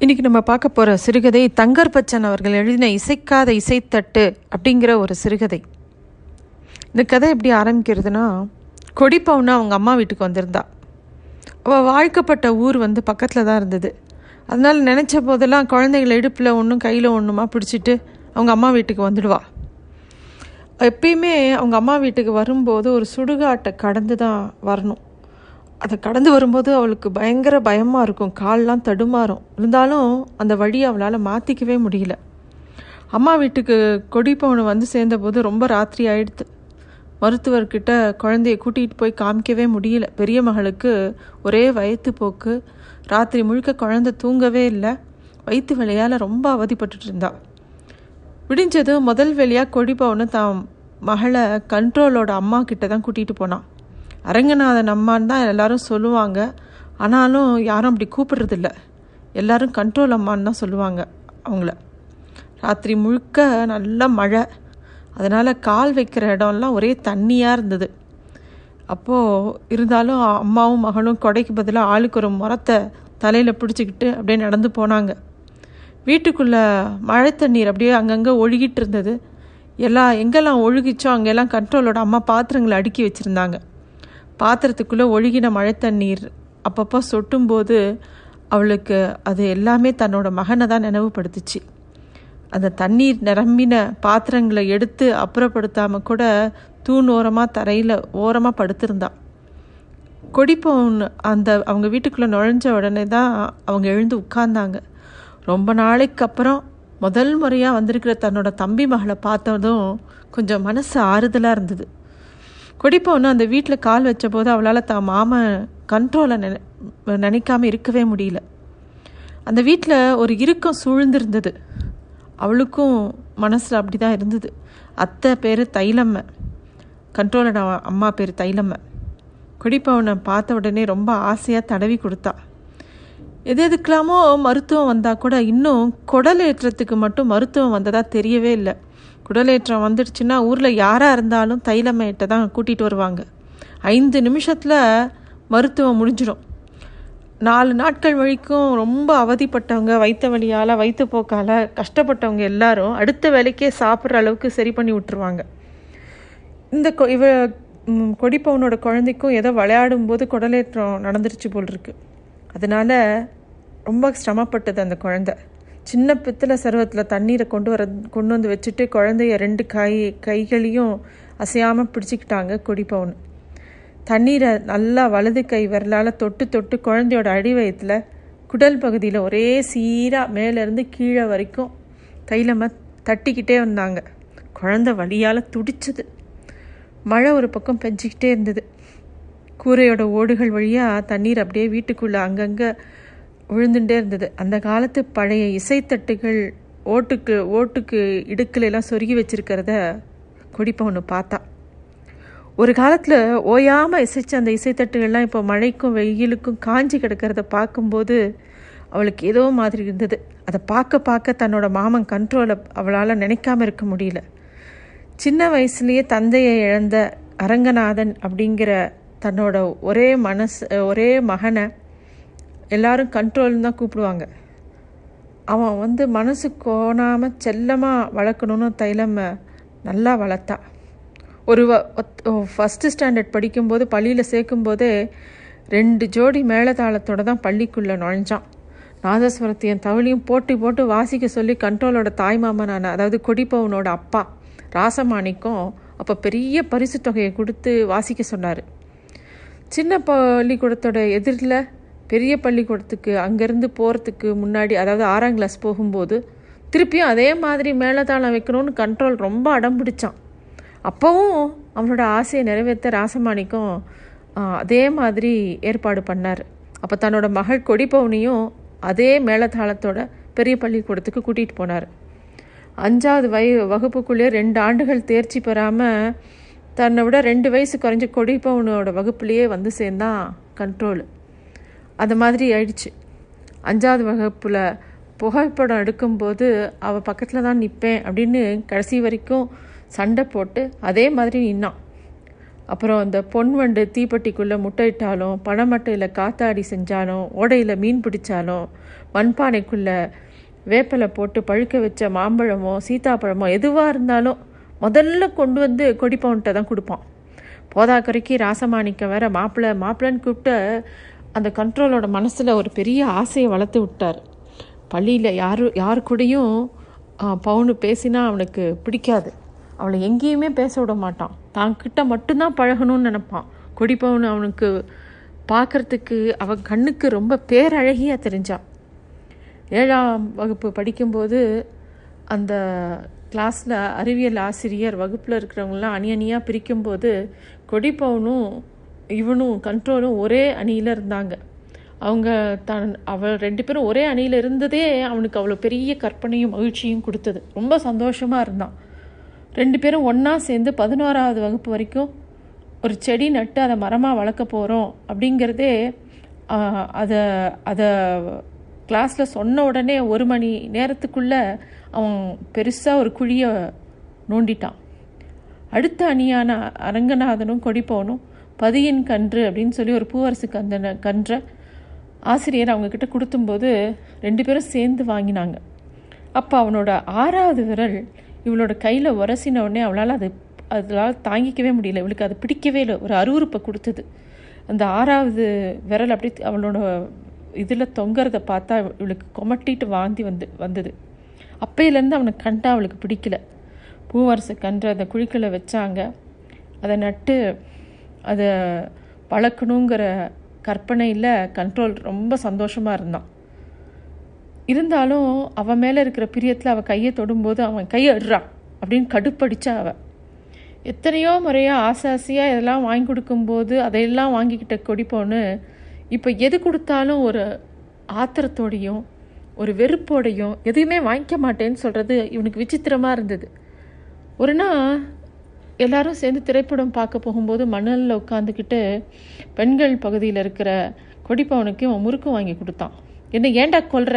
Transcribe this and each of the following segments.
இன்னைக்கு நம்ம பார்க்க போகிற சிறுகதை தங்கர் பச்சன் அவர்கள் எழுதின இசைக்காத இசைத்தட்டு அப்படிங்கிற ஒரு சிறுகதை. இந்த கதை எப்படி ஆரம்பிக்கிறதுனா கொடிப்பவுனா அவங்க அம்மா வீட்டுக்கு வந்திருந்தா. அவள் வாழ்க்கப்பட்ட ஊர் வந்து பக்கத்தில் தான் இருந்தது. அதனால் நினச்ச போதெல்லாம் குழந்தைகளை இடுப்பில் ஒன்றும் கையில் ஒன்றுமா பிடிச்சிட்டு அவங்க அம்மா வீட்டுக்கு வந்துடுவா. எப்பயுமே அவங்க அம்மா வீட்டுக்கு வரும்போது ஒரு சுடுகாட்டை கடந்து தான் வரணும். அதை கடந்து வரும்போது அவளுக்கு பயங்கர பயமாக இருக்கும். கால்லாம் தடுமாறும். இருந்தாலும் அந்த வழியை அவளால் மாற்றிக்கவே முடியல. அம்மா வீட்டுக்கு கொடிப்பவனு வந்து சேர்ந்தபோது ரொம்ப ராத்திரி ஆயிடுத்து. மருத்துவர்கிட்ட குழந்தைய கூட்டிகிட்டு போய் காமிக்கவே முடியல. பெரிய மகளுக்கு ஒரே வயிற்று போக்கு. ராத்திரி முழுக்க குழந்தை தூங்கவே இல்லை. வயிற்று வேலையால் ரொம்ப அவதிப்பட்டுட்டு இருந்தா. விடிஞ்சது முதல் வேலையாக கொடிப்பவனு தான் மகளை கண்ட்ரோலோட அம்மா கிட்ட தான் கூட்டிகிட்டு போனான். அரங்கநாதன் அம்மான்னு தான் எல்லாரும் சொல்லுவாங்க. ஆனாலும் யாரும் அப்படி கூப்பிடுறதில்ல. எல்லாரும் கண்ட்ரோல் அம்மான்னு தான் சொல்லுவாங்க அவங்கள. ராத்திரி முழுக்க நல்ல மழை. அதனால் கால் வைக்கிற இடம்லாம் ஒரே தண்ணியாக இருந்தது. அப்போது இருந்தாலும் அம்மாவும் மகனும் கொடைக்கு பதிலாக ஆளுக்கு ஒரு முறத்தை தலையில் பிடிச்சிக்கிட்டு அப்படியே நடந்து போனாங்க. வீட்டுக்குள்ளே மழை தண்ணீர் அப்படியே அங்கங்கே ஒழுகிட்டு இருந்தது. எல்லாம் எங்கெல்லாம் ஒழுகிச்சோ அங்கெல்லாம் கண்ட்ரோலோட அம்மா பாத்திரங்களை அடுக்கி வச்சுருந்தாங்க. பாத்திரத்துக்குள்ளே ஒழுகின மழை தண்ணீர் அப்பப்போ சொட்டும்போது அவளுக்கு அது எல்லாமே தன்னோட மகனை தான் நினைவுபடுத்துச்சு. அந்த தண்ணீர் நிரம்பின பாத்திரங்களை எடுத்து அப்புறப்படுத்தாமல் கூட தூண் ஓரமாக தரையில் ஓரமாக படுத்திருந்தான் கொடிப்போன் அந்த அவங்க வீட்டுக்குள்ளே நுழைஞ்ச உடனே தான் அவங்க எழுந்து உட்கார்ந்தாங்க. ரொம்ப நாளைக்கு அப்புறம் முதல் முறையாக வந்திருக்கிற தன்னோட தம்பி மகளை பார்த்ததும் கொஞ்சம் மனசு ஆறுதலாக இருந்தது. கொடிப்பவனு அந்த வீட்டில் கால் வச்ச போது அவளால் தான் மாமன் கண்ட்ரோலை நினை நினைக்காம இருக்கவே முடியல. அந்த வீட்டில் ஒரு இறுக்கம் சூழ்ந்திருந்தது. அவளுக்கும் மனசில் அப்படி தான் இருந்தது. அத்தை பேர் தைலம்மை. கண்ட்ரோலோட அம்மா பேர் தைலம்மை. கொடிப்பவனை பார்த்த உடனே ரொம்ப ஆசையாக தடவி கொடுத்தா. எது எதுக்கெல்லாமோ மருத்துவம் வந்தால் கூட இன்னும் குடல் ஏற்றத்துக்கு மட்டும் மருத்துவம் வந்ததாக தெரியவே இல்லை. குடலேற்றம் வந்துடுச்சுன்னா ஊரில் யாராக இருந்தாலும் தைலமையிட்ட தான் கூட்டிகிட்டு வருவாங்க. ஐந்து நிமிஷத்தில் மருத்துவம் முடிஞ்சிடும் நாலு நாட்கள் வரைக்கும் ரொம்ப அவதிப்பட்டவங்க வயிற்று வைத்த வயிற்றுப்போக்கால் கஷ்டப்பட்டவங்க எல்லாரும் அடுத்த வேலைக்கே சாப்பிட்ற அளவுக்கு சரி பண்ணி விட்டுருவாங்க. இந்த கொ இவ கொடிப்பவனோட குழந்தைக்கும் ஏதோ விளையாடும் போது குடலேற்றம் நடந்துருச்சு போல் இருக்கு. அதனால் ரொம்ப சிரமப்பட்டது அந்த குழந்தை. சின்ன பித்தளை சருவத்தில் தண்ணீரை கொண்டு வர கொண்டு வந்து வச்சுட்டு குழந்தைய ரெண்டு கை கைகளையும் அசையாமல் பிடிச்சிக்கிட்டாங்க குடிப்பவனு தண்ணீரை நல்லா வலது கை விரலால் தொட்டு தொட்டு குழந்தையோட அடிவயத்தில் குடல் பகுதியில் ஒரே சீராக மேலேருந்து கீழே வரைக்கும் தைலமாக தட்டிக்கிட்டே வந்தாங்க. குழந்த வழியால் துடிச்சது. மழை ஒரு பக்கம் பெஞ்சிக்கிட்டே இருந்தது. கூரையோட ஓடுகள் வழியாக தண்ணீர் அப்படியே வீட்டுக்குள்ளே அங்கங்கே விழுந்துட்டே இருந்தது. அந்த காலத்து பழைய இசைத்தட்டுகள் ஓட்டுக்கு ஓட்டுக்கு இடுக்கிலெல்லாம் சொருகி வச்சிருக்கிறத கொடிப்பவனு பார்த்தா. ஒரு காலத்தில் ஓயாமல் இசைச்ச அந்த இசைத்தட்டுகள்லாம் இப்போ மழைக்கும் வெயிலுக்கும் காஞ்சி கிடக்கிறத பார்க்கும்போது அவளுக்கு ஏதோ மாதிரி இருந்தது. அதை பார்க்க பார்க்க தன்னோட மாமன் கண்ட்ரோலை அவளால் நினைக்காம இருக்க முடியல. சின்ன வயசுலேயே தந்தையை இழந்த அரங்கநாதன் அப்படிங்கிற தன்னோட ஒரே மனசு ஒரே மகனை எல்லாரும் கண்ட்ரோல்னு தான் கூப்பிடுவாங்க. அவன் வந்து மனசு கோணாமல் செல்லமாக வளர்க்கணுன்னு தைலம்மை நல்லா வளர்த்தா. ஒரு ஃபஸ்ட்டு ஸ்டாண்டர்ட் படிக்கும்போது பள்ளியில் சேர்க்கும்போதே ரெண்டு ஜோடி மேளதாளத்தோட தான் பள்ளிக்குள்ளே நுழைஞ்சான். நாதஸ்வரத்தையும் தவளையும் போட்டி போட்டு வாசிக்க சொல்லி கண்ட்ரோலோட தாய்மாமனான அதாவது கொடிப்பவனோட அப்பா ராசமாணிக்கும் அப்போ பெரிய பரிசு தொகையை கொடுத்து வாசிக்க சொன்னார். சின்ன பள்ளிக்கூடத்தோட எதிரில் பெரிய பள்ளிக்கூடத்துக்கு அங்கேருந்து போகிறதுக்கு முன்னாடி அதாவது ஆறாம் கிளாஸ் போகும்போது திருப்பியும் அதே மாதிரி மேலதாளம் வைக்கணும்னு கண்ட்ரோல் ரொம்ப அடம் பிடிச்சான் அப்போவும் அவனோட ஆசையை நிறைவேற்ற ராசமாணிக்கும் அதே மாதிரி ஏற்பாடு பண்ணார். அப்போ தன்னோட மகள் கொடிப்பவுனியும் அதே மேலதாளத்தோட பெரிய பள்ளிக்கூடத்துக்கு கூட்டிகிட்டு போனார். அஞ்சாவது வய வகுப்புக்குள்ளே ரெண்டு ஆண்டுகள் தேர்ச்சி பெறாமல் தன்னை விட ரெண்டு வயசு குறைஞ்ச கொடிப்பவனோட வகுப்புலேயே வந்து சேர்ந்தான் கண்ட்ரோலு அது மாதிரி ஆயிடுச்சு. அஞ்சாவது வகுப்பில் புகைப்படம் எடுக்கும்போது அவள் பக்கத்தில் தான் நிற்பேன் அப்படின்னு கடைசி வரைக்கும் சண்டை போட்டு அதே மாதிரி நின்னான் அப்புறம் அந்த பொன் வண்டு தீப்பெட்டிக்குள்ளே முட்டையிட்டாலும் பனைமட்டையில் காத்தாடி செஞ்சாலும் ஓடையில் மீன் பிடிச்சாலும் மண்பானைக்குள்ளே வேப்பலை போட்டு பழுக்க வச்ச மாம்பழமோ சீத்தாப்பழமோ எதுவாக இருந்தாலும் முதல்ல கொண்டு வந்து கொடிப்பவன்கிட்ட தான் கொடுப்பான். போதாக்குறைக்கு ராசமாணிக்கம் வேற மாப்பிள்ளை மாப்பிள்ளைன்னு கூப்பிட்டு அந்த கண்ட்ரோலோட மனசில் ஒரு பெரிய ஆசையை வளர்த்து விட்டார். பள்ளியில் யார் யார் கூடயும் பவுனு பேசினா அவனுக்கு பிடிக்காது. அவளை எங்கேயுமே பேச விட மாட்டான். தான் கிட்ட மட்டும்தான் பழகணும்னு நினப்பான். கொடி பவுன் அவனுக்கு பார்க்கறதுக்கு அவன் கண்ணுக்கு ரொம்ப பேரழகியாக தெரிஞ்சான். ஏழாம் வகுப்பு படிக்கும்போது அந்த கிளாஸில் அறிவியல் ஆசிரியர் வகுப்பில் இருக்கிறவங்களாம் அணி அணியாக பிரிக்கும்போது கொடிப்பவனும் இவனும் கண்ட்ரோலும் ஒரே அணியில் இருந்தாங்க. அவங்க தன் அவள் ரெண்டு பேரும் ஒரே அணியில் இருந்ததே அவனுக்கு அவ்வளோ பெரிய கற்பனையும் மகிழ்ச்சியும் கொடுத்தது. ரொம்ப சந்தோஷமாக இருந்தான். ரெண்டு பேரும் ஒன்றா சேர்ந்து பதினோராவது வகுப்பு வரைக்கும் ஒரு செடி நட்டு அதை மரமாக வளர்க்க போகிறோம் அப்படிங்கிறதே அதை அதை கிளாஸில் சொன்ன உடனே ஒரு மணி நேரத்துக்குள்ளே அவன் பெருசாக ஒரு குழியை நோண்டிட்டான். அடுத்த அணியான அரங்கநாதனும் கொடிப்பவனும் பதியின் கன்று அப்படின்னு சொல்லி ஒரு பூவரசு கந்தன கன்றை ஆசிரியர் அவங்கக்கிட்ட கொடுத்தும்போது ரெண்டு பேரும் சேர்ந்து வாங்கினாங்க. அப்போ அவனோட ஆறாவது விரல் இவளோட கையில் உரசின உடனே அவளால் அது அதனால் தாங்கிக்கவே முடியல. இவளுக்கு அது பிடிக்கவே இல்லை. ஒரு அருவறுப்பை கொடுத்தது. அந்த ஆறாவது விரல் அப்படி அவளோட இதில் தொங்குறத பார்த்தா இவளுக்கு கொமட்டிட்டு வாந்தி வந்து வந்தது. அப்பையிலேருந்து அவனை கண்டா அவளுக்கு பிடிக்கல. பூவரசு கன்று அந்த குழிக்களை வச்சாங்க. அதை நட்டு அதை வளர்க்கணுங்கிற கற்பனையில் கண்ட்ரோல் ரொம்ப சந்தோஷமாக இருந்தான். இருந்தாலும் அவன் மேலே இருக்கிற பிரியத்தில் அவள் கையை தொடும்போது அவன் கையை அடுறான் அப்படின்னு கடுப்படிச்சா அவள் எத்தனையோ முறையாக ஆசை ஆசையாக இதெல்லாம் வாங்கி கொடுக்கும்போது அதையெல்லாம் வாங்கிக்கிட்ட கொடிப்போன்னு இப்போ எது கொடுத்தாலும் ஒரு ஆத்திரத்தோடையும் ஒரு வெறுப்போடையும் எதையுமே வாங்கிக்க மாட்டேன்னு சொல்கிறது இவனுக்கு விசித்திரமாக இருந்தது. ஒரு நாள் எல்லாரும் சேர்ந்து திரைப்படம் பார்க்க போகும்போது மணலில் உட்காந்துக்கிட்டு பெண்கள் பகுதியில் இருக்கிற கொடிப்பவனுக்கு அவன் முறுக்கு வாங்கி கொடுத்தான். என்ன ஏன்டா கொல்ற?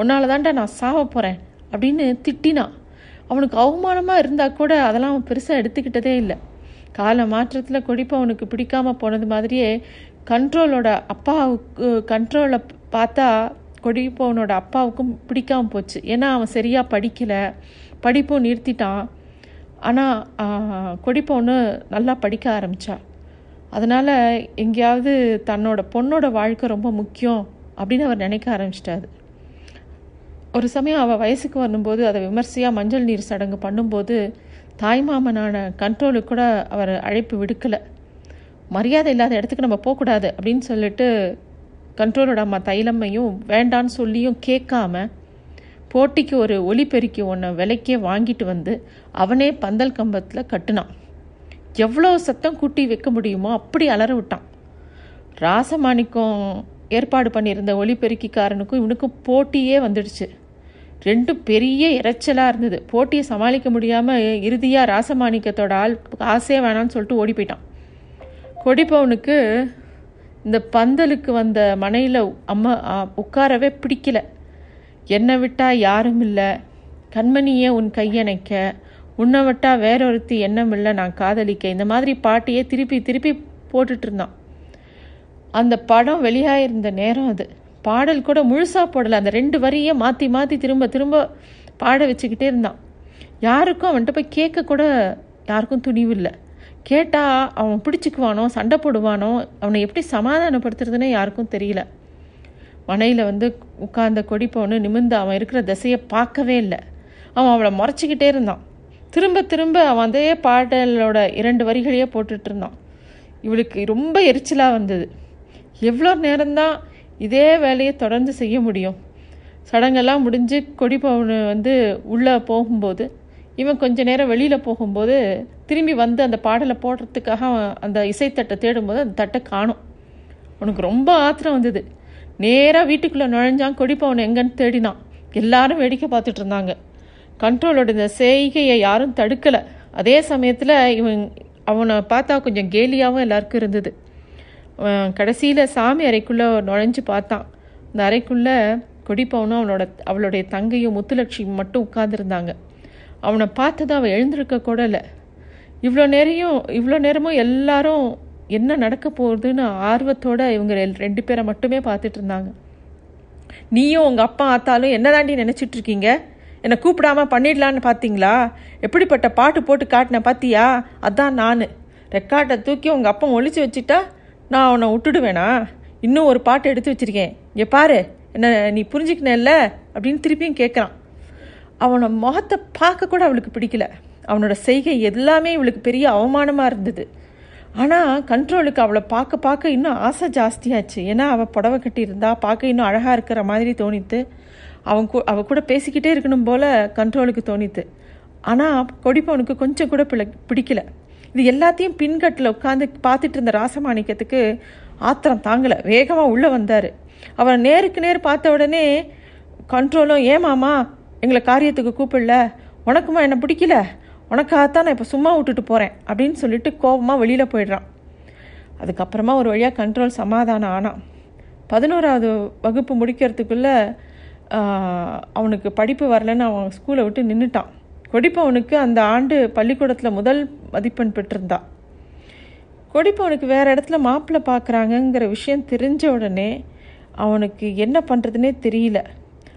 உன்னால தாண்டா நான் சாவ போகிறேன் அப்படின்னு திட்டினான் அவனுக்கு அவமானமாக இருந்தால் கூட அதெல்லாம் அவன் பெருசாக எடுத்துக்கிட்டதே இல்லை. கால மாற்றத்தில் கொடிப்பவனுக்கு பிடிக்காம போனது மாதிரியே கண்ட்ரோலோட அப்பாவுக்கு கண்ட்ரோலை பார்த்தா கொடிப்பவனோட அப்பாவுக்கும் பிடிக்காமல் போச்சு. ஏன்னா அவன் சரியாக படிக்கலை. படிப்பும் நிறுத்திட்டான். ஆனால் கொடிப்பொண்ணு நல்லா படிக்க ஆரம்பித்தா அதனால் எங்கேயாவது தன்னோட பொண்ணோட வாழ்க்கை ரொம்ப முக்கியம் அப்படின்னு அவர் நினைக்க ஆரம்பிச்சிட்டாரு. ஒரு சமயம் அவள் வயசுக்கு வரும்போது அதை விமர்சையாக மஞ்சள் நீர் சடங்கு பண்ணும்போது தாய்மாமனான கண்ட்ரோலுக்கு கூட அவர் அழைப்பு விடுக்கலை. மரியாதை இல்லாத இடத்துக்கு நம்ம போகக்கூடாது அப்படின்னு சொல்லிட்டு கண்ட்ரோலோட அம்மா தைலம்மையும் வேண்டான்னு சொல்லியும் கேட்காம போட்டிக்கு ஒரு ஒலிபெருக்கி ஒன்றை விலைக்கே வாங்கிட்டு வந்து அவனே பந்தல் கம்பத்தில் கட்டினான். எவ்வளோ சத்தம் கூட்டி வைக்க முடியுமோ அப்படி அலற விட்டான். ராசமாணிக்கம் ஏற்பாடு பண்ணியிருந்த ஒலிபெருக்கிக்காரனுக்கும் இவனுக்கும் போட்டியே வந்துடுச்சு. ரெண்டும் பெரிய இறைச்சலாக இருந்தது. போட்டியை சமாளிக்க முடியாமல் இறுதியாக ராசமாணிக்கத்தோட ஆள் காசே வேணான்னு சொல்லிட்டு ஓடி போயிட்டான். கொடிப்பவனுக்கு இந்த பந்தலுக்கு வந்த மனையில் அம்மா உட்காரவே பிடிக்கல. என்னை விட்டா யாரும் இல்லை. கண்மணியே உன் கையணைக்க உன்னை விட்டா வேறொருத்தி எண்ணம் இல்லை. நான் காதலிக்க. இந்த மாதிரி பாட்டையே திருப்பி திருப்பி போட்டுட்டு இருந்தான். அந்த படம் வெளியாயிருந்த நேரம் அது. பாடல் கூட முழுசா போடல. அந்த ரெண்டு வரியை மாற்றி மாற்றி திரும்ப திரும்ப பாட வச்சுக்கிட்டே இருந்தான். யாருக்கும் அவன்கிட்ட போய் கேட்க கூட யாருக்கும் துணிவு இல்லை. கேட்டால் அவன் பிடிச்சிக்குவானோ சண்டை போடுவானோ அவனை எப்படி சமாதானப்படுத்துறதுன்னு யாருக்கும் தெரியல. மனையில் வந்து உட்கார்ந்த கொடிப்பவனு நிமிர்ந்து அவன் இருக்கிற திசையை பார்க்கவே இல்லை. அவன் அவளை முறைச்சிக்கிட்டே இருந்தான். திரும்ப திரும்ப அவன் அதே பாடலோட இரண்டு வரிகளையே போட்டுட்டு இருந்தான். இவளுக்கு ரொம்ப எரிச்சலாக வந்தது. எவ்வளோ நேரம்தான் இதே வேலையை தொடர்ந்து செய்ய முடியும். சடங்கெல்லாம் முடிஞ்சு கொடிப்பவனு வந்து உள்ளே போகும்போது இவன் கொஞ்ச நேரம் வெளியில் போகும்போது திரும்பி வந்து அந்த பாடலை போடுறதுக்காக அந்த இசைத்தட்டை தேடும்போது அந்த தட்டை காணும். உனக்கு ரொம்ப ஆத்திரம் வந்தது. நேராக வீட்டுக்குள்ளே நுழைஞ்சான் கொடிப்பவன் எங்கன்னு தேடினான். எல்லாரும் வேடிக்கை பார்த்துட்டு இருந்தாங்க. கண்ட்ரோலோட இந்த செய்கையை யாரும் தடுக்கலை. அதே சமயத்தில் இவன் அவனை பார்த்தா கொஞ்சம் கேலியாகவும் எல்லாருக்கும் இருந்தது. கடைசியில் சாமி அறைக்குள்ளே நுழைஞ்சு பார்த்தான். அந்த அறைக்குள்ளே கொடிப்பவனும் அவனோட அவளுடைய தங்கையும் முத்துலட்சுமி மட்டும் உட்கார்ந்துருந்தாங்க. அவனை பார்த்தது அவள் எழுந்திருக்க கூட இல்லை. இவ்வளோ நேரையும் இவ்வளோ நேரமும் எல்லாரும் என்ன நடக்க போகுதுன்னு ஆர்வத்தோட இவங்க ரெ- ரெண்டு பேரை மட்டுமே பார்த்துட்டு இருந்தாங்க. நீயும் உங்கள் அப்பா ஆத்தாலும் என்னதாண்டி நினைச்சிட்டு இருக்கீங்க? என்னை கூப்பிடாம பண்ணிடலான்னு பார்த்தீங்களா? எப்படிப்பட்ட பாட்டு போட்டு காட்டின பார்த்தியா அதான் நான். ரெக்கார்டை தூக்கி உங்கள் அப்பா ஒழிச்சு வச்சுட்டா நான் அவனை விட்டுடுவேனா? இன்னும் ஒரு பாட்டு எடுத்து வச்சிருக்கேன். இங்கே பாரு என்ன நீ புரிஞ்சுக்கினல்ல? அப்படின்னு திருப்பியும் கேட்குறான். அவனை முகத்தை பார்க்க கூட அவளுக்கு பிடிக்கல. அவனோட செய்கை எல்லாமே இவளுக்கு பெரிய அவமானமாக இருந்தது. ஆனால் கண்ட்ரோலுக்கு அவளை பார்க்க பார்க்க இன்னும் ஆசை ஜாஸ்தியாச்சு. ஏன்னா அவள் புடவை கட்டியிருந்தா பார்க்க இன்னும் அழகாக இருக்கிற மாதிரி தோணித்து அவன் கூ அவள் கூட பேசிக்கிட்டே இருக்கணும் போல கண்ட்ரோலுக்கு தோணித்து. ஆனால் கொடிப்பவனுக்கு கொஞ்சம் கூட பிள பிடிக்கல. இது எல்லாத்தையும் பின்கட்டில் உட்காந்து பார்த்துட்டு இருந்த ராசமாணிக்கத்துக்கு ஆத்திரம் தாங்கலை. வேகமாக உள்ளே வந்தார். அவன் நேருக்கு நேர் பார்த்த உடனே கண்ட்ரோலும் ஏமாமா எங்களை காரியத்துக்கு கூப்பிடல? உனக்குமா என்னை பிடிக்கல? உனக்காகத்தான் நான் இப்போ சும்மா விட்டுட்டு போகிறேன் அப்படின்னு சொல்லிட்டு கோபமாக வெளியில் போயிடுறான். அதுக்கப்புறமா ஒரு வழியாக கண்ட்ரோல் சமாதானம் ஆனான் பதினோராவது வகுப்பு முடிக்கிறதுக்குள்ளே அவனுக்கு படிப்பு வரலன்னு அவன் ஸ்கூலை விட்டு நின்றுட்டான் கொடிப்பவனுக்கு அந்த ஆண்டு பள்ளிக்கூடத்தில் முதல் மதிப்பெண் பெற்றிருந்தான் கொடிப்பவனுக்கு வேறு இடத்துல மாப்பிள்ளை பார்க்குறாங்கங்கிற விஷயம் தெரிஞ்ச உடனே அவனுக்கு என்ன பண்ணுறதுனே தெரியல.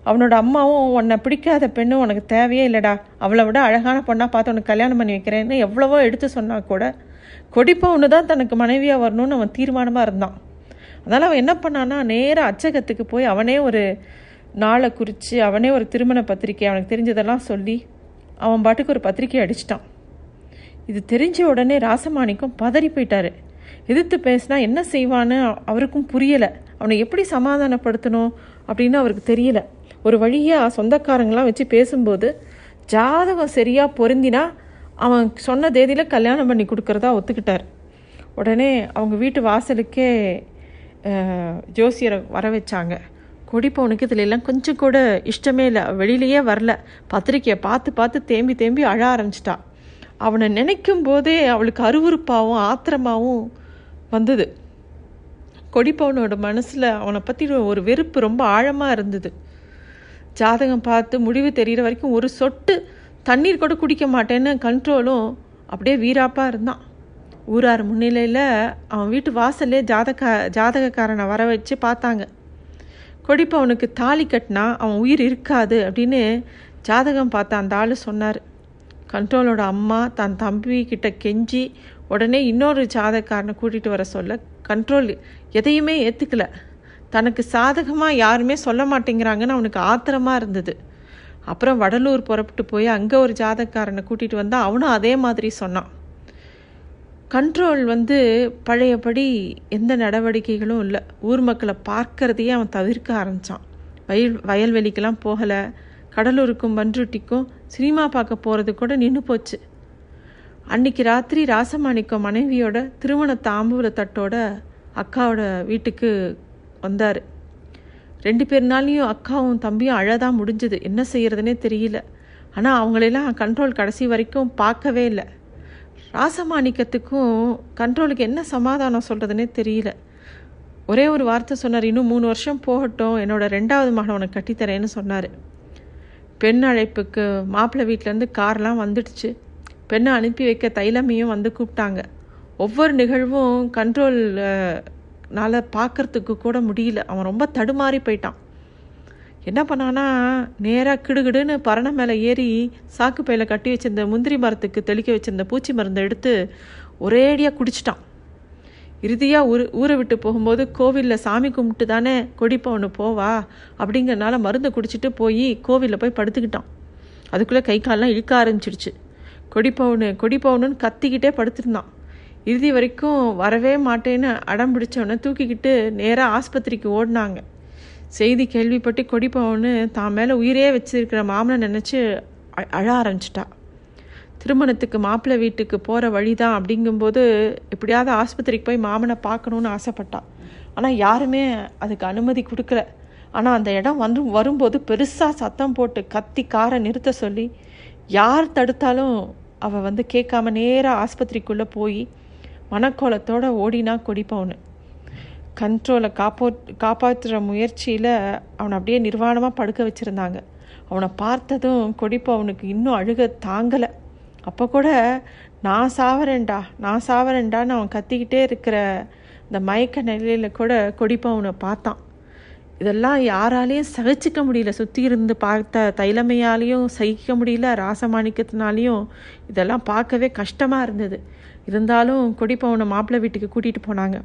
அவனோட அம்மாவும் உன்னை பிடிக்காத பெண்ணு உனக்கு தேவையே இல்லைடா. அவளை விட அழகான பொண்ணாக பார்த்து உனக்கு கல்யாணம் பண்ணி வைக்கிறேன்னு எவ்வளவோ எடுத்து சொன்னால் கூட கொடிப்பவனு தான் தனக்கு மனைவியாக வரணும்னு அவன் தீர்மானமாக இருந்தான். அதனால் அவன் என்ன பண்ணான்னா நேராக அச்சகத்துக்கு போய் அவனே ஒரு நாளை குறித்து அவனே ஒரு திருமண பத்திரிக்கை அவனுக்கு தெரிஞ்சதெல்லாம் சொல்லி அவன் பாட்டுக்கு ஒரு பத்திரிக்கை அடிச்சிட்டான். இது தெரிஞ்ச உடனே ராசமாணிக்கும் பதறி போயிட்டாரு. எதிர்த்து பேசினா என்ன செய்வான்னு அவருக்கும் புரியலை. அவனை எப்படி சமாதானப்படுத்தணும் அப்படின்னு அவருக்கு தெரியல. ஒரு வழியாக சொந்தக்காரங்களாம் வச்சு பேசும்போது ஜாதகம் சரியாக பொருந்தினா அவன் சொன்ன தேதியில் கல்யாணம் பண்ணி கொடுக்குறதா ஒத்துக்கிட்டார். உடனே அவங்க வீட்டு வாசலுக்கே ஜோசியரை வர வச்சாங்க. கொடிப்பவனுக்கு இதுல எல்லாம் கொஞ்சம் கூட இஷ்டமே இல்லை. வெளியிலேயே வரல. பத்திரிக்கையை பார்த்து பார்த்து தேம்பி தேம்பி அழ ஆரம்பிச்சிட்டா. அவனை நினைக்கும் போதே அவளுக்கு அருவருப்பாகவும் ஆத்திரமாகவும் வந்தது. கொடிப்பவனோட மனசில் அவனை பற்றி ஒரு வெறுப்பு ரொம்ப ஆழமாக இருந்தது. ஜாதகம் பார்த்து முடிவு தெரிகிற வரைக்கும் ஒரு சொட்டு தண்ணீர் கூட குடிக்க மாட்டேன்னு கண்ட்ரோலும் அப்படியே வீராப்பாக இருந்தான். ஊரார் முன்னிலையில் அவன் வீட்டு வாசல்லே ஜாதக ஜாதகக்காரனை வர வச்சு பார்த்தாங்க. கொடிப்பவனுக்கு தாலி கட்டினா அவன் உயிர் இருக்காது அப்படின்னு ஜாதகம் பார்த்த அந்த ஆள் சொன்னார். கண்ட்ரோலோட அம்மா தன் தம்பி கிட்ட கெஞ்சி உடனே இன்னொரு ஜாதகக்காரனை கூட்டிகிட்டு வர சொல்ல கண்ட்ரோல் எதையுமே ஏற்றுக்கல தனக்கு சாதகமாக யாருமே சொல்ல மாட்டேங்கிறாங்கன்னு அவனுக்கு ஆத்திரமாக இருந்தது. அப்புறம் வடலூர் புறப்பட்டு போய் அங்கே ஒரு ஜாதகக்காரனை கூட்டிகிட்டு வந்தால் அவனும் அதே மாதிரி சொன்னான். கண்ட்ரோல் வந்து பழையபடி எந்த நடவடிக்கைகளும் இல்லை. ஊர் மக்களை பார்க்கறதையே அவன் தவிர்க்க ஆரம்பித்தான் வயல் வயல்வெளிக்கெல்லாம் போகலை. கடலூருக்கும் பன்ருட்டிக்கும் சினிமா பார்க்க போகிறது கூட நின்று போச்சு. அன்னைக்கு ராத்திரி ராசமாணிக்கம் மனைவியோட திருமண தாம்பூல தட்டோட அக்காவோட வீட்டுக்கு வந்தார். ரெண்டு பேர்னாலையும் அக்காவும் தம்பியும் அழதான் முடிஞ்சது. என்ன செய்யறதுனே தெரியல. ஆனால் அவங்களெல்லாம் கண்ட்ரோல் கடைசி வரைக்கும் பார்க்கவே இல்லை. ராசமாணிக்கத்துக்கும் கண்ட்ரோலுக்கு என்ன சமாதானம் சொல்கிறதுனே தெரியல. ஒரே ஒரு வார்த்தை சொன்னார் இன்னும் மூணு வருஷம் போகட்டும். என்னோட ரெண்டாவது மகன் உனக்கு கட்டித்தரேன்னு சொன்னார். பெண் அழைப்புக்கு மாப்பிள்ளை வீட்டிலேருந்து கார்லாம் வந்துடுச்சு. பெண்ணை அனுப்பி வைக்க தைலமையும் வந்து கூப்பிட்டாங்க. ஒவ்வொரு நிகழ்வும் கண்ட்ரோல்னால் பார்க்கறதுக்கு கூட முடியல. அவன் ரொம்ப தடுமாறி போயிட்டான். என்ன பண்ணானா நேராக கிடுகிடுன்னு பரணை மேலே ஏறி சாக்கு பையில் கட்டி வச்சிருந்த முந்திரி மரத்துக்கு தெளிக்க வச்சிருந்த பூச்சி மருந்தை எடுத்து ஒரேடியாக குடிச்சிட்டான். இறுதியாக ஊர் ஊரை விட்டு போகும்போது கோவிலில் சாமி கும்பிட்டு தானே கொடிப்பவனு போவா அப்படிங்கிறனால மருந்தை குடிச்சிட்டு போய் கோவிலில் போய் படுத்துக்கிட்டான். அதுக்குள்ளே கை காலெலாம் இழுக்க ஆரம்பிச்சிடுச்சு. கொடிப்பவனு கொடிப்பவனுன்னு கத்திக்கிட்டே படுத்திருந்தான். இறுதி வரைக்கும் வரவே மாட்டேன்னு அடம் பிடிச்சவனை தூக்கிக்கிட்டு நேராக ஆஸ்பத்திரிக்கு ஓடினாங்க. செய்தி கேள்விப்பட்டு கொடிப்பவனு தான் மேலே உயிரே வச்சிருக்கிற மாமனை நினச்சி அழ ஆரம்பிச்சிட்டா. திருமணத்துக்கு மாப்பிள்ளை வீட்டுக்கு போகிற வழி தான் அப்படிங்கும்போது எப்படியாவது ஆஸ்பத்திரிக்கு போய் மாமனை பார்க்கணுன்னு ஆசைப்பட்டா. ஆனால் யாருமே அதுக்கு அனுமதி கொடுக்கல. ஆனால் அந்த இடம் வந்து வரும்போது பெருசாக சத்தம் போட்டு கத்தி காரை நிறுத்த சொல்லி யார் தடுத்தாலும் அவள் வந்து கேட்காம நேராக ஆஸ்பத்திரிக்குள்ளே போய் மனக்கோலத்தோட ஓடினா குடிப்பவனு கண்ட்ரோலை காப்போ காப்பாற்றுற முயற்சியில் அவனை அப்படியே நிர்வாணமாக படுக்க வச்சுருந்தாங்க. அவனை பார்த்ததும் கொடிப்பவனுக்கு இன்னும் அழுக தாங்கலை. அப்போ கூட நான் சாவரேன்டா நான் சாவரேன்டான்னு அவன் கத்திக்கிட்டே இருக்கிற இந்த மயக்க நிலையில் கூட கொடிப்பவனை பார்த்தான். இதெல்லாம் யாராலையும் சகிச்சிக்க முடியல. சுற்றி இருந்து பார்த்த தைலமையாலையும் சகிக்க முடியல ராசமாணிக்கத்தினாலையும் இதெல்லாம் பார்க்கவே கஷ்டமாக இருந்தது. இருந்தாலும் கொடிப்பவனை மாப்பிள்ளை வீட்டுக்கு கூட்டிகிட்டு போனாங்க.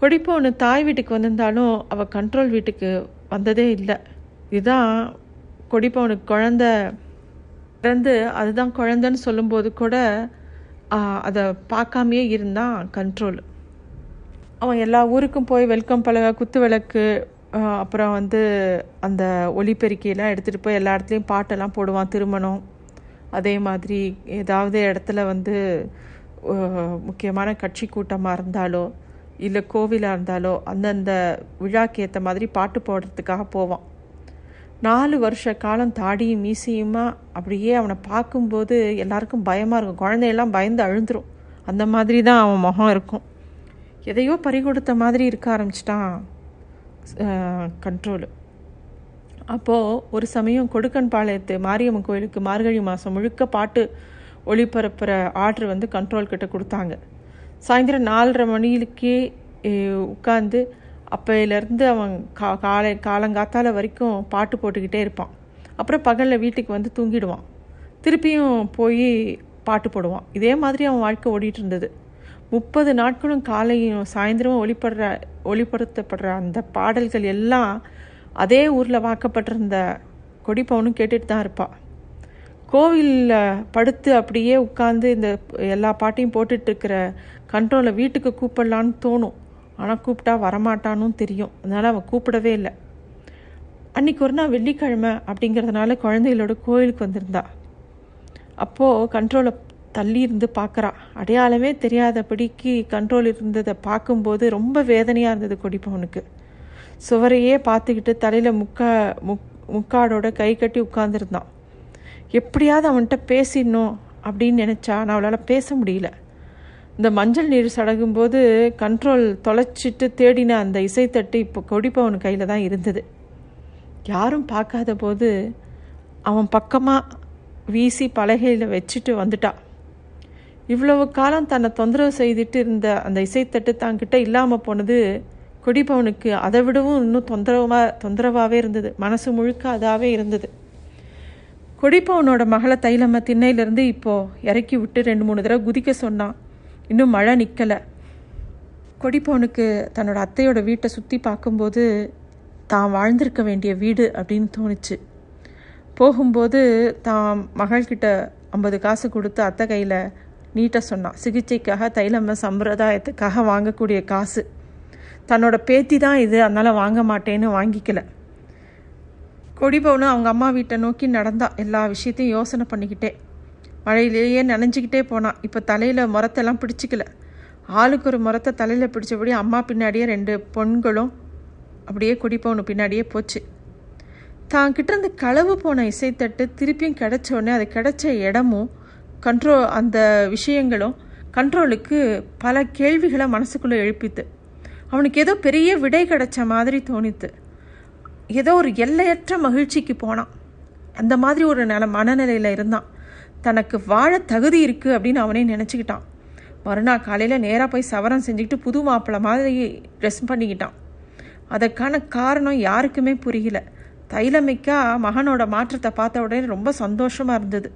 கொடிப்பவனு தாய் வீட்டுக்கு வந்திருந்தாலும் அவள் கண்ட்ரோல் வீட்டுக்கு வந்ததே இல்லை. இதுதான் கொடிப்பவனுக்கு குழந்த பிறந்து அதுதான் குழந்தைன்னு சொல்லும்போது கூட அதை பார்க்காமையே இருந்தான் கண்ட்ரோல் அவன் எல்லா ஊருக்கும் போய் வெல்கம் பலகை குத்து விளக்கு அப்புறம் வந்து அந்த ஒலிபெருக்கியெல்லாம் எடுத்துகிட்டு போய் எல்லா இடத்துலையும் பாட்டெல்லாம் போடுவான் திருமணம். அதே மாதிரி ஏதாவது இடத்துல வந்து முக்கியமான கட்சி கூட்டமாக இருந்தாலோ இல்லை கோவிலாக இருந்தாலோ அந்தந்த விழாக்கு ஏற்ற மாதிரி பாட்டு போடுறதுக்காக போவான். நாலு வருஷ காலம் தாடியும் மீசியுமா அப்படியே அவனை பார்க்கும்போது எல்லாருக்கும் பயமாக இருக்கும். குழந்தையெல்லாம் பயந்து அழுந்துரும். அந்த மாதிரி தான் அவன் முகம் இருக்கும். எதையோ பறிகொடுத்த மாதிரி இருக்க ஆரம்பிச்சிட்டான் கண்ட்ரோலு அப்போது ஒரு சமயம் கொடுக்கன் பாளையத்து மாரியம்மன் கோயிலுக்கு மார்கழி மாதம் முழுக்க பாட்டு ஒளிபரப்புகிற ஆர்டர் வந்து கண்ட்ரோல் கிட்ட கொடுத்தாங்க. சாயந்தரம் நாலரை மணிக்கே உட்காந்து அப்போலேருந்து அவன் கா காலை காலங்காத்தால வரைக்கும் பாட்டு போட்டுக்கிட்டே இருப்பான். அப்புறம் பகலில் வீட்டுக்கு வந்து தூங்கிடுவான். திருப்பியும் போய் பாட்டு போடுவான். இதே மாதிரி அவன் வாழ்க்கை ஓடிட்டு இருந்தது முப்பது நாட்களும் காலையும் சாயந்தரமும் ஒளிப்படுற ஒளிப்படுத்தப்படுற அந்த பாடல்கள் எல்லாம் அதே ஊரில் வாக்கப்பட்டிருந்த கொடிப்பவனும் கேட்டுட்டு தான் இருப்பாள் கோவிலில் படுத்து அப்படியே உட்காந்து இந்த எல்லா பாட்டையும் போட்டுட்ருக்கிற கண்ட்ரோலை வீட்டுக்கு கூப்பிடலான்னு தோணும். ஆனால் கூப்பிட்டா வரமாட்டானும் தெரியும். அதனால் அவன் கூப்பிடவே இல்லை. அன்றைக்கி ஒரு நாள் வெள்ளிக்கிழமை அப்படிங்கிறதுனால குழந்தைகளோட கோயிலுக்கு வந்திருந்தா. அப்போது கண்ட்ரோலை தள்ளி இருந்து பார்க்குறா அடையாளமே தெரியாதபடிக்கு கண்ட்ரோல் இருந்ததை பார்க்கும்போது ரொம்ப வேதனையாக இருந்தது கொடிப்பவனுக்கு சுவரையே பார்த்துக்கிட்டு தலையில் முக்கா முக் முக்காடோட கை கட்டி உட்காந்துருந்தான் எப்படியாவது அவன்கிட்ட பேசிடணும் அப்படின்னு நினச்சா நான் அவளால் பேச முடியல. இந்த மஞ்சள் நீர் சடகும்போது கண்ட்ரோல் தொலைச்சிட்டு தேடின அந்த இசைத்தட்டு இப்போ கொடிப்பவன் கையில் தான் இருந்தது. யாரும் பார்க்காத போது அவன் பக்கமாக வீசி பலகையில் வச்சுட்டு வந்துட்டான் இவ்வளவு காலம் தன்னை தொந்தரவு செய்துட்டு இருந்த அந்த இசைத்தட்டு தாங்கிட்ட இல்லாமல் போனது கொடிப்பவனுக்கு அதை விடவும் இன்னும் தொந்தரவாக தொந்தரவாகவே இருந்தது. மனசு முழுக்க அதாகவே இருந்தது. கொடிப்பவனோட மகளை தைலம்மா திண்ணையிலேருந்து இப்போது இறக்கி விட்டு ரெண்டு மூணு தடவை குதிக்க சொன்னான். இன்னும் மழை நிற்கலை கொடிப்பவனுக்கு தன்னோட அத்தையோட வீட்டை சுற்றி பார்க்கும்போது தான் வாழ்ந்திருக்க வேண்டிய வீடு அப்படின்னு தோணுச்சு. போகும்போது தான் மகள்கிட்ட ஐம்பது காசு கொடுத்து அத்தை கையில் நீட்ட சொன்னான். சிகிச்சைக்காக தைலம்ம சம்பிரதாயத்துக்காக வாங்கக்கூடிய காசு. தன்னோட பேத்தி தான் இது அதனால் வாங்க மாட்டேன்னு வாங்கிக்கலை. கொடிபவனும் அவங்க அம்மா வீட்டை நோக்கி நடந்தா எல்லா விஷயத்தையும் யோசனை பண்ணிக்கிட்டே. மழையிலேயே நனைஞ்சிக்கிட்டே போனான் இப்போ தலையில் முரத்தெல்லாம் பிடிச்சிக்கல. ஆளுக்கு ஒரு முரத்தை தலையில் பிடிச்சபடி அம்மா பின்னாடியே ரெண்டு பொண்களும் அப்படியே குடிப்பவனு பின்னாடியே போச்சு. தான் கிட்டேருந்து களவு போன இசைத்தட்டு திருப்பியும் கிடைச்ச உடனே அது கிடச்ச இடமும் கண்ட்ரோல் அந்த விஷயங்களும் கண்ட்ரோலுக்கு பல கேள்விகளை மனசுக்குள்ளே எழுப்பித்து. அவனுக்கு ஏதோ பெரிய விடை கிடைச்ச மாதிரி தோணித்து. ஏதோ ஒரு எல்லையற்ற மகிழ்ச்சிக்கு போனான். அந்த மாதிரி ஒரு நில மனநிலையில் இருந்தான். தனக்கு வாழ தகுதி இருக்குது அப்படின்னு அவனே நினச்சிக்கிட்டான். மறுநாள் காலையில் நேராக போய் சவரம் செஞ்சுக்கிட்டு புது மாப்பிள்ளை மாதிரி ட்ரெஸ் பண்ணிக்கிட்டான். அதற்கான காரணம் யாருக்குமே புரியல. தைலமிக்கா மகனோட மாற்றத்தை பார்த்த உடனே ரொம்ப சந்தோஷமாக இருந்தது.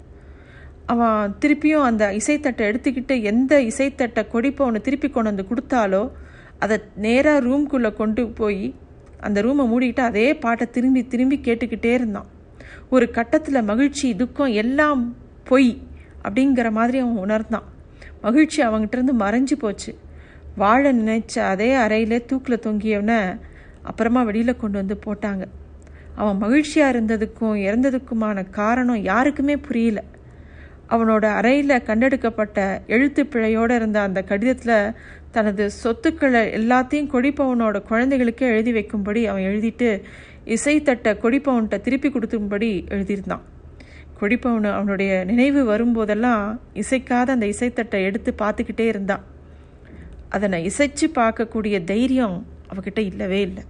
அவன் திருப்பியும் அந்த இசைத்தட்டை எடுத்துக்கிட்டு எந்த இசைத்தட்டை கொடிப்பவனை திருப்பி கொண்டு வந்து கொடுத்தாலோ அதை நேராக ரூம்குள்ளே கொண்டு போய் அந்த ரூமை மூடிக்கிட்டு அதே பாட்டை திரும்பி திரும்பி கேட்டுக்கிட்டே இருந்தான். ஒரு கட்டத்தில் மகிழ்ச்சி துக்கம் எல்லாம் பொய் அப்படிங்கிற மாதிரி அவன் உணர்ந்தான். மகிழ்ச்சி அவங்ககிட்டருந்து மறைஞ்சு போச்சு. வாழ நினைச்ச அதே அறையிலே தூக்கில் தொங்கியவனை அப்புறமா வெளியில் கொண்டு வந்து போட்டாங்க. அவன் மகிழ்ச்சியாக இருந்ததுக்கும் இறந்ததுக்குமான காரணம் யாருக்குமே புரியல. அவனோட அறையில் கண்டெடுக்கப்பட்ட எழுத்து பிழையோடு இருந்த அந்த கடிதத்தில் தனது சொத்துக்களை எல்லாத்தையும் கொடிப்பவனோட குழந்தைகளுக்கே எழுதி வைக்கும்படி அவன் எழுதிட்டு இசைத்தட்டை கொடிப்பவன்கிட்ட திருப்பி கொடுத்தும்படி எழுதியிருந்தான். கொடிப்பவனு அவனுடைய நினைவு வரும்போதெல்லாம் இசைக்காத அந்த இசைத்தட்டை எடுத்து பார்த்துக்கிட்டே இருந்தான். அதனை இசைச்சு பார்க்கக்கூடிய தைரியம் அவகிட்ட இல்லவே இல்லை.